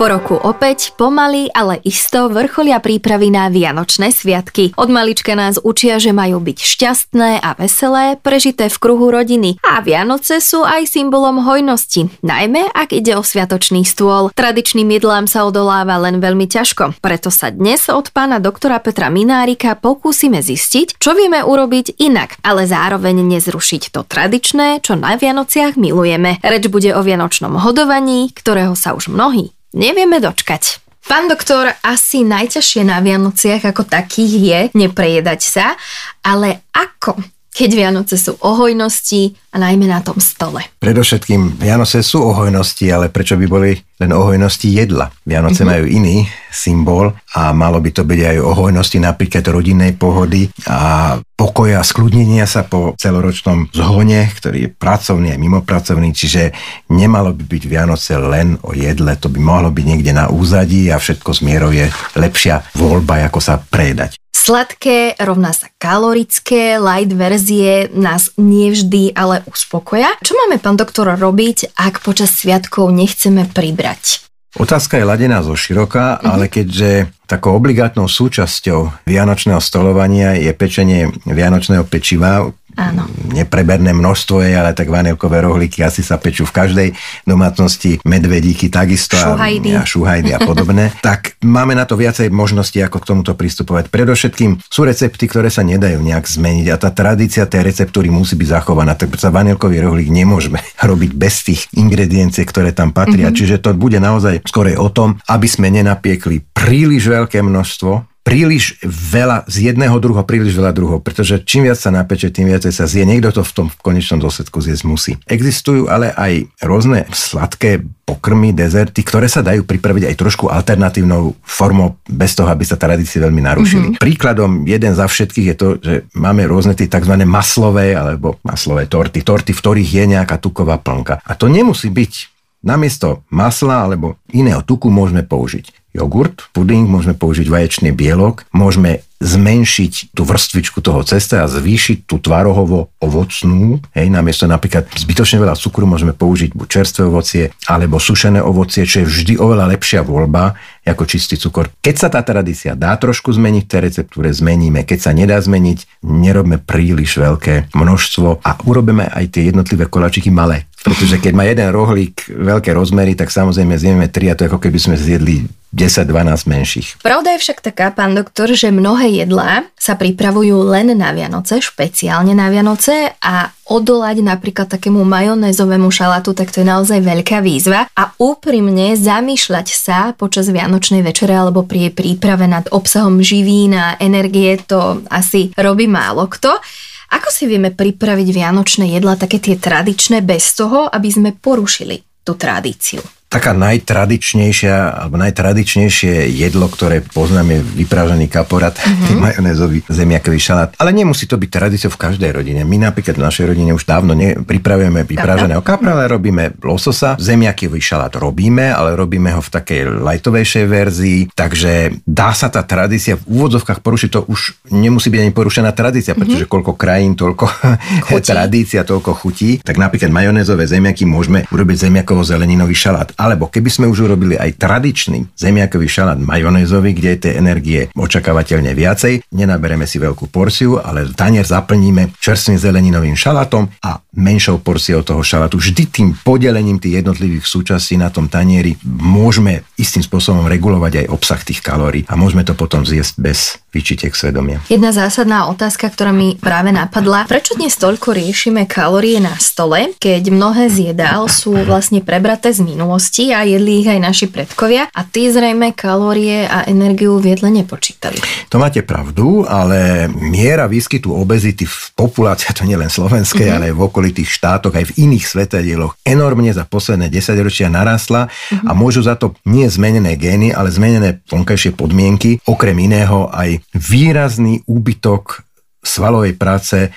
Po roku opäť pomaly, ale isto vrcholia prípravy na Vianočné sviatky. Od malička nás učia, že majú byť šťastné a veselé, prežité v kruhu rodiny. A Vianoce sú aj symbolom hojnosti, najmä ak ide o sviatočný stôl. Tradičným jedlám sa odoláva len veľmi ťažko, preto sa dnes od pána doktora Petra Minárika pokúsime zistiť, čo vieme urobiť inak, ale zároveň nezrušiť to tradičné, čo na Vianociach milujeme. Reč bude o vianočnom hodovaní, ktorého sa už mnohí Nevieme dočkať. Pán doktor, asi najťažšie na Vianociach ako takých je neprejedať sa, ale ako keď Vianoce sú o hojnosti a najmä na tom stole. Predovšetkým Vianoce sú o hojnosti, ale prečo by boli len o hojnosti jedla? Vianoce mm-hmm. majú iný symbol a malo by to byť aj o hojnosti napríklad rodinnej pohody a pokoja a skľudnenia sa po celoročnom zhone, ktorý je pracovný aj mimopracovný, čiže nemalo by byť Vianoce len o jedle, to by mohlo byť niekde na úzadí a všetko z mierou je lepšia voľba, ako sa predať. Sladké rovná sa kalorické, light verzie nás nevždy ale uspokoja. Čo máme, pán doktor, robiť, ak počas sviatkov nechceme pribrať? Otázka je ladená zo široka, mm-hmm. ale keďže takou obligátnou súčasťou vianočného stolovania je pečenie vianočného pečiva, Áno. Nepreberné množstvo je, ale tak vanilkové rohlíky asi sa pečú v každej domácnosti, medvedíky takisto šuhajdy. a, a šuhajdy a podobné. tak máme na to viacej možností, ako k tomuto pristupovať. Predovšetkým sú recepty, ktoré sa nedajú nejak zmeniť a tá tradícia tej receptúry musí byť zachovaná. Tak sa vanilkový rohlík nemôžeme robiť bez tých ingrediencií, ktoré tam patria. Mm-hmm. Čiže to bude naozaj skorej o tom, aby sme nenapiekli príliš veľké množstvo príliš veľa, z jedného druhu príliš veľa druhov, pretože čím viac sa napeče, tým viacej sa zje. Niekto to v tom v konečnom dôsledku zjesť musí. Existujú ale aj rôzne sladké pokrmy, dezerty, ktoré sa dajú pripraviť aj trošku alternatívnou formou, bez toho, aby sa tradície veľmi narušili. Mm-hmm. Príkladom jeden za všetkých je to, že máme rôzne tie tzv. maslové alebo maslové torty, torty, v ktorých je nejaká tuková plnka. A to nemusí byť Namiesto masla alebo iného tuku môžeme použiť jogurt, puding, môžeme použiť vaječný bielok, môžeme zmenšiť tú vrstvičku toho cesta a zvýšiť tú tvarohovo ovocnú. Hej, namiesto napríklad zbytočne veľa cukru môžeme použiť buď čerstvé ovocie alebo sušené ovocie, čo je vždy oveľa lepšia voľba ako čistý cukor. Keď sa tá tradícia dá trošku zmeniť v tej receptúre, zmeníme. Keď sa nedá zmeniť, nerobme príliš veľké množstvo a urobíme aj tie jednotlivé kolačiky malé. Pretože keď má jeden rohlík veľké rozmery, tak samozrejme zjeme tri a to ako keby sme zjedli 10-12 menších. Pravda je však taká, pán doktor, že mnohé jedlá sa pripravujú len na Vianoce, špeciálne na Vianoce a odolať napríklad takému majonézovému šalátu, tak to je naozaj veľká výzva a úprimne zamýšľať sa počas Vianočnej večere alebo pri jej príprave nad obsahom živín a energie to asi robí málo kto. Ako si vieme pripraviť vianočné jedla, také tie tradičné, bez toho, aby sme porušili tú tradíciu? Taká najtradičnejšia alebo najtradičnejšie jedlo, ktoré poznáme, je vypražený kaporát, mm-hmm. majonézový zemiakový šalát. Ale nemusí to byť tradíciou v každej rodine. My napríklad v našej rodine už dávno nepripravujeme vypraženého kapra, ale robíme lososa. Zemiakový šalát robíme, ale robíme ho v takej lightovejšej verzii, takže dá sa tá tradícia v úvodzovkách porušiť. To už nemusí byť ani porušená tradícia, mm-hmm. pretože koľko krajín, toľko tradícia, toľko chutí. Tak napríklad majonézové zemiaky môžeme urobiť zemiakovo zeleninový šalát alebo keby sme už urobili aj tradičný zemiakový šalát majonézový, kde je tej energie očakávateľne viacej, nenabereme si veľkú porciu, ale tanier zaplníme čerstvým zeleninovým šalátom a menšou porciou toho šalátu. Vždy tým podelením tých jednotlivých súčastí na tom tanieri môžeme istým spôsobom regulovať aj obsah tých kalórií a môžeme to potom zjesť bez vyčitek svedomia. Jedna zásadná otázka, ktorá mi práve napadla. Prečo dnes toľko riešime kalórie na stole, keď mnohé z jedál sú vlastne prebraté z minulosti a jedli ich aj naši predkovia a tí zrejme kalórie a energiu v jedle nepočítali? To máte pravdu, ale miera výskytu obezity v populácii, to nielen slovenskej, mm-hmm. ale aj v okolitých štátoch, aj v iných svetadieloch, enormne za posledné 10 ročia narastla mm-hmm. a môžu za to nie zmenené gény, ale zmenené vonkajšie podmienky, okrem iného aj výrazný úbytok svalovej práce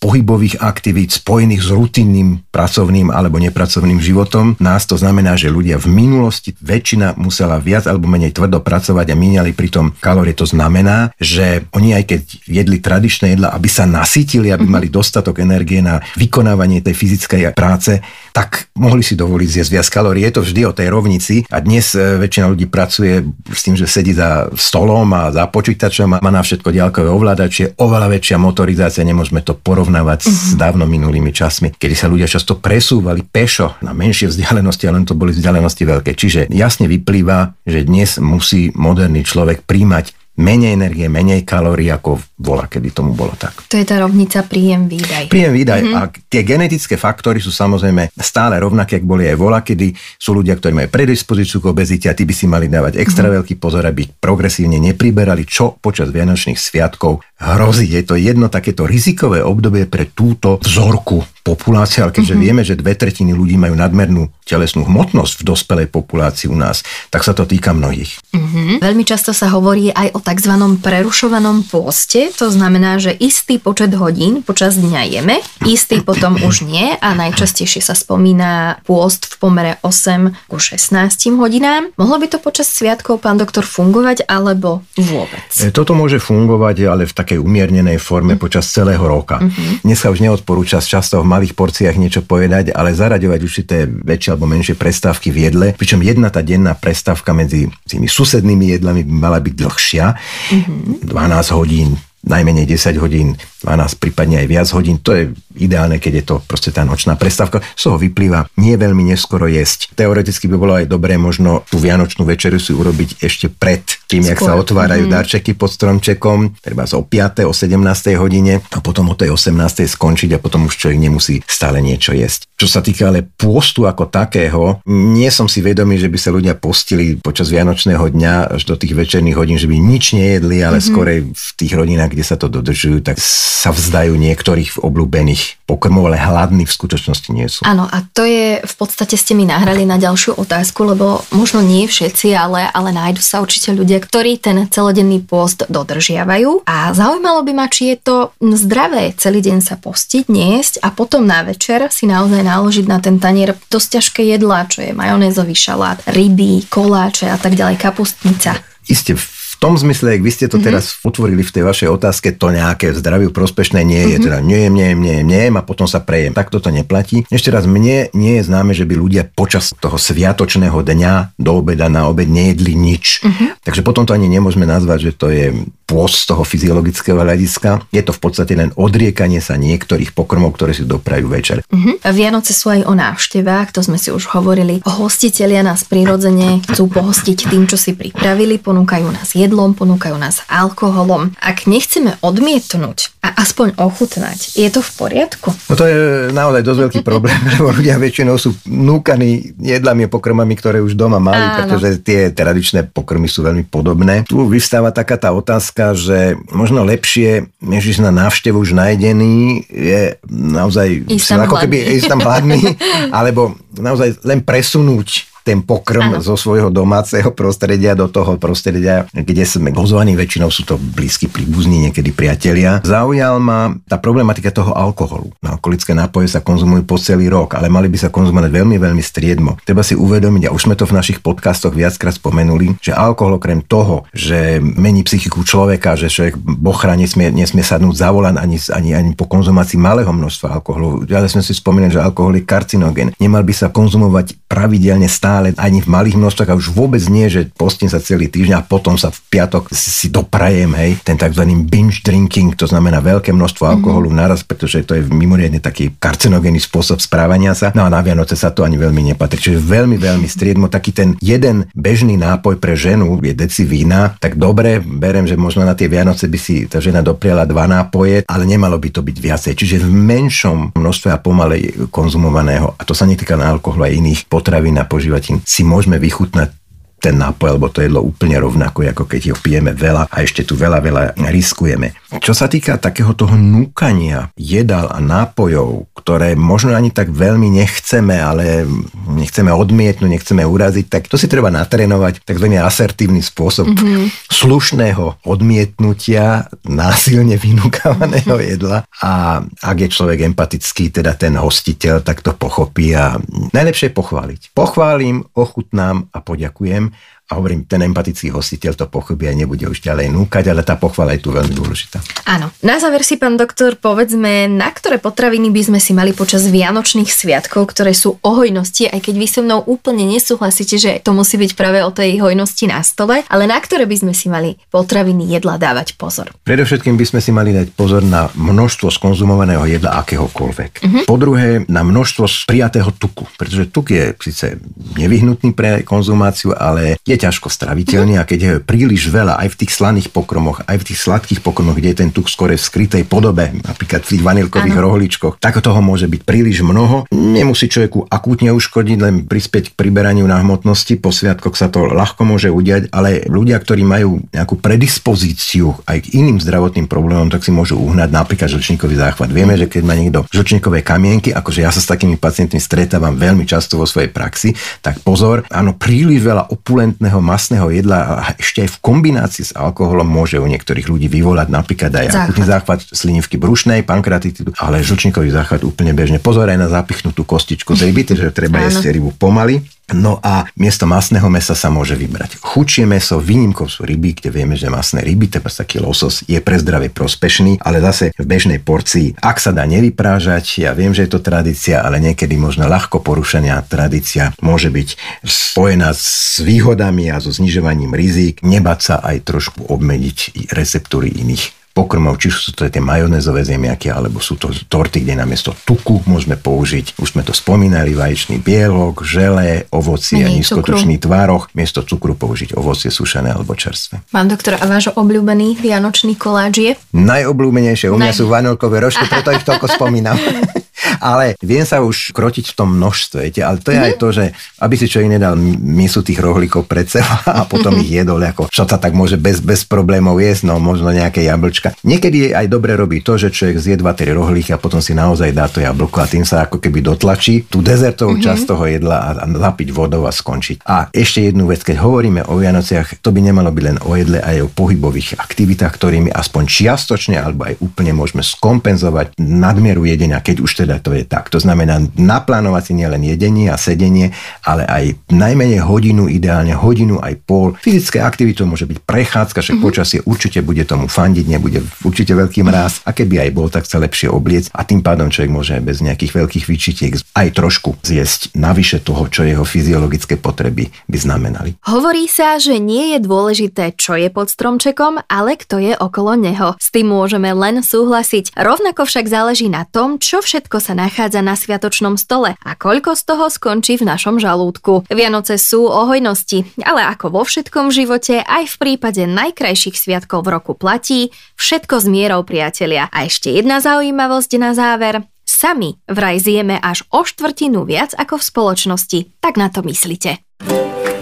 pohybových aktivít spojených s rutinným pracovným alebo nepracovným životom nás. To znamená, že ľudia v minulosti väčšina musela viac alebo menej tvrdo pracovať a míňali pritom kalórie. To znamená, že oni aj keď jedli tradičné jedla, aby sa nasytili, aby mhm. mali dostatok energie na vykonávanie tej fyzickej práce, tak mohli si dovoliť zjesť viac kalórií. Je to vždy o tej rovnici a dnes e, väčšina ľudí pracuje s tým, že sedí za stolom a za počítačom a má na všetko ďalkové ovládače, oveľa väčšia motorizácia, nemôžeme to porovnávať mm-hmm. s mhm. dávno minulými časmi, kedy sa ľudia často presúvali pešo na menšie vzdialenosti, ale to boli vzdialenosti veľké. Čiže jasne vyplýva, že dnes musí moderný človek príjmať menej energie, menej kalórií, ako bola, kedy tomu bolo tak. To je tá rovnica príjem výdaj. Príjem výdaj. Mm-hmm. A tie genetické faktory sú samozrejme stále rovnaké, ako boli aj vola, kedy sú ľudia, ktorí majú predispozíciu k obezite a tí by si mali dávať extra mm-hmm. veľký pozor, aby progresívne nepriberali, čo počas Vianočných sviatkov hrozí. Je to jedno takéto rizikové obdobie pre túto vzorku populácie, ale keďže mm-hmm. vieme, že dve tretiny ľudí majú nadmernú telesnú hmotnosť v dospelej populácii u nás, tak sa to týka mnohých. Mm-hmm. Veľmi často sa hovorí aj o tzv. prerušovanom pôste, to znamená, že istý počet hodín počas dňa jeme, istý potom už nie a najčastejšie sa spomína pôst v pomere 8 ku 16 hodinám. Mohlo by to počas sviatkov, pán doktor, fungovať alebo vôbec? E, toto môže fungovať, ale v takej umiernenej forme mm-hmm. počas celého roka. Mm-hmm. Dnes sa už neodporúča často v malých porciách niečo povedať, ale zaraďovať určité väčšie alebo menšie prestávky v jedle, pričom jedna tá denná prestávka medzi tými susednými jedlami by mala byť dlhšia, mm-hmm. 12 hodín, najmenej 10 hodín, 12, prípadne aj viac hodín. To je ideálne, keď je to proste tá nočná prestávka. Z toho vyplýva nie veľmi neskoro jesť. Teoreticky by bolo aj dobré možno tú vianočnú večeru si urobiť ešte pred tým, jak sa otvárajú mm-hmm. darčeky pod stromčekom, treba o 5. o 17. hodine a potom o tej 18. skončiť a potom už človek nemusí stále niečo jesť. Čo sa týka ale pôstu ako takého, nie som si vedomý, že by sa ľudia postili počas Vianočného dňa až do tých večerných hodín, že by nič nejedli, ale mm-hmm. skorej v tých rodinách, kde sa to dodržujú, tak sa vzdajú niektorých obľúbených pokrmov, ale hladní v skutočnosti nie sú. Áno, a to je v podstate ste mi nahrali na ďalšiu otázku, lebo možno nie všetci, ale, ale nájdu sa určite ľudia, ktorí ten celodenný post dodržiavajú. A zaujímalo by ma, či je to zdravé celý deň sa postiť, niesť a potom na večer si naozaj naložiť na ten tanier dosť ťažké jedlá, čo je majonézový šalát, ryby, koláče a tak ďalej, kapustnica. Isté, tom zmysle, ak vy ste to mm-hmm. teraz otvorili v tej vašej otázke, to nejaké zdraviu prospešné nie je. Mm-hmm. Teda nejem, nejem, nejem, nejem a potom sa prejem. Tak toto neplatí. Ešte raz, mne nie je známe, že by ľudia počas toho sviatočného dňa do obeda na obed nejedli nič. Mm-hmm. Takže potom to ani nemôžeme nazvať, že to je pôst z toho fyziologického hľadiska. Je to v podstate len odriekanie sa niektorých pokrmov, ktoré si doprajú večer. Mm-hmm. Vianoce sú aj o návštevách, to sme si už hovorili. Hostitelia nás prirodzene chcú pohostiť tým, čo si pripravili, ponúkajú nás jedlom, ponúkajú nás alkoholom. Ak nechceme odmietnúť a aspoň ochutnať, je to v poriadku? No to je naozaj dosť veľký problém, lebo ľudia väčšinou sú núkaní jedlami a pokrmami, ktoré už doma mali, Áno. pretože tie tradičné pokrmy sú veľmi podobné. Tu vystáva taká tá otázka, otázka, že možno lepšie, než ísť na návštevu už najedený, je naozaj ako keby ísť tam hladný, alebo naozaj len presunúť ten pokrm ano. zo svojho domáceho prostredia do toho prostredia, kde sme pozvaní, väčšinou sú to blízki príbuzní, niekedy priatelia. Zaujal ma tá problematika toho alkoholu. Alkoholické nápoje sa konzumujú po celý rok, ale mali by sa konzumovať veľmi, veľmi striedmo. Treba si uvedomiť, a už sme to v našich podcastoch viackrát spomenuli, že alkohol okrem toho, že mení psychiku človeka, že človek bochra nesmie, nesmie sadnúť za volan ani, ani, ani po konzumácii malého množstva alkoholu. Ja sme si spomínali, že alkohol je karcinogén. Nemal by sa konzumovať pravidelne stále stále ani v malých množstvách a už vôbec nie, že postím sa celý týždeň a potom sa v piatok si doprajem, hej, ten tzv. binge drinking, to znamená veľké množstvo mhm. alkoholu mm-hmm. naraz, pretože to je mimoriadne taký karcinogénny spôsob správania sa. No a na Vianoce sa to ani veľmi nepatrí. Čiže veľmi, veľmi striedmo. Taký ten jeden bežný nápoj pre ženu je deci vína, tak dobre, berem, že možno na tie Vianoce by si tá žena dopriala dva nápoje, ale nemalo by to byť viacej. Čiže v menšom množstve a pomalej konzumovaného, a to sa netýka na alkohol a iných potravín a požívať potravín si môžeme vychutnať ten nápoj alebo to jedlo úplne rovnako, ako keď ho pijeme veľa a ešte tu veľa, veľa riskujeme. Čo sa týka takého toho núkania jedal a nápojov, ktoré možno ani tak veľmi nechceme, ale nechceme odmietnúť, nechceme uraziť, tak to si treba natrénovať tzv. asertívny spôsob mm-hmm. slušného odmietnutia násilne vynúkavaného jedla a ak je človek empatický, teda ten hostiteľ, tak to pochopí a najlepšie je pochváliť. Pochválim, ochutnám a poďakujem a hovorím, ten empatický hostiteľ to pochopí a nebude už ďalej núkať, ale tá pochvala je tu veľmi dôležitá. Áno. Na záver si, pán doktor, povedzme, na ktoré potraviny by sme si mali počas Vianočných sviatkov, ktoré sú o hojnosti, aj keď vy so mnou úplne nesúhlasíte, že to musí byť práve o tej hojnosti na stole, ale na ktoré by sme si mali potraviny jedla dávať pozor. Predovšetkým by sme si mali dať pozor na množstvo skonzumovaného jedla akéhokoľvek. Uh-huh. Po druhé, na množstvo prijatého tuku, pretože tuk je síce nevyhnutný pre konzumáciu, ale je ťažko straviteľný a keď je príliš veľa aj v tých slaných pokromoch, aj v tých sladkých pokromoch, kde je ten tuk skore v skrytej podobe, napríklad v tých vanilkových ano. rohličkoch, tak toho môže byť príliš mnoho. Nemusí človeku akútne uškodiť, len prispieť k priberaniu na hmotnosti. Po sviatkoch sa to ľahko môže udiať, ale ľudia, ktorí majú nejakú predispozíciu aj k iným zdravotným problémom, tak si môžu uhnať napríklad žlčníkový záchvat. Vieme, že keď má niekto žlčníkové kamienky, akože ja sa s takými pacientmi stretávam veľmi často vo svojej praxi, tak pozor, áno, príliš veľa opulentného masného jedla a ešte aj v kombinácii s alkoholom môže u niektorých ľudí vyvolať napríklad aj akutný záchvat slinivky brušnej, pankratitidu, ale žlčníkový záchvat úplne bežne. Pozor aj na zapichnutú kostičku z ryby, že treba jesť rybu pomaly. No a miesto masného mesa sa môže vybrať. Chudšie meso, výnimkou sú ryby, kde vieme, že masné ryby, teda taký losos, je pre zdravie prospešný, ale zase v bežnej porcii, ak sa dá nevyprážať, ja viem, že je to tradícia, ale niekedy možno ľahko porušenia tradícia môže byť spojená s výhodami a so znižovaním rizík, nebať sa aj trošku obmediť receptúry iných pokrmov, či sú to tie majonézové zemiaky, alebo sú to torty, kde namiesto tuku môžeme použiť, už sme to spomínali, vaječný bielok, želé, ovocie, a nízkotučný tvároch, miesto cukru použiť ovocie sušené alebo čerstvé. Pán doktor, a váš obľúbený vianočný koláč je? Najobľúbenejšie, u mňa Naj... sú vanilkové rožky, preto ich toľko spomínam. ale viem sa už krotiť v tom množstve, viete, ale to je mm-hmm. aj mhm. to, že aby si človek nedal misu tých rohlíkov pred seba a potom ich jedol, ako čo sa tak môže bez, bez problémov jesť, no možno nejaké jablčka. Niekedy je aj dobre robiť to, že človek zje 2-3 rohlíky a potom si naozaj dá to jablko a tým sa ako keby dotlačí tú dezertovú mm-hmm. časť toho jedla a, a napiť vodou a skončiť. A ešte jednu vec, keď hovoríme o Vianociach, to by nemalo byť len o jedle, aj o pohybových aktivitách, ktorými aspoň čiastočne alebo aj úplne môžeme skompenzovať nadmieru jedenia, keď už teda teda to je tak. To znamená naplánovať si nielen jedenie a sedenie, ale aj najmenej hodinu, ideálne hodinu aj pol. Fyzické aktivity môže byť prechádzka, však mm-hmm. počasie určite bude tomu fandiť, nebude určite veľký mráz a keby aj bol, tak sa lepšie obliec a tým pádom človek môže bez nejakých veľkých vyčitiek aj trošku zjesť navyše toho, čo jeho fyziologické potreby by znamenali. Hovorí sa, že nie je dôležité, čo je pod stromčekom, ale kto je okolo neho. S tým môžeme len súhlasiť. Rovnako však záleží na tom, čo všetko sa nachádza na sviatočnom stole a koľko z toho skončí v našom žalúdku. Vianoce sú o hojnosti, ale ako vo všetkom živote, aj v prípade najkrajších sviatkov v roku platí, všetko s mierou priatelia. A ešte jedna zaujímavosť na záver. Sami vraj zjeme až o štvrtinu viac ako v spoločnosti. Tak na to myslíte.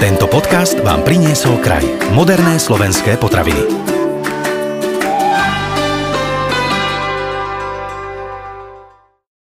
Tento podcast vám priniesol kraj. Moderné slovenské potraviny.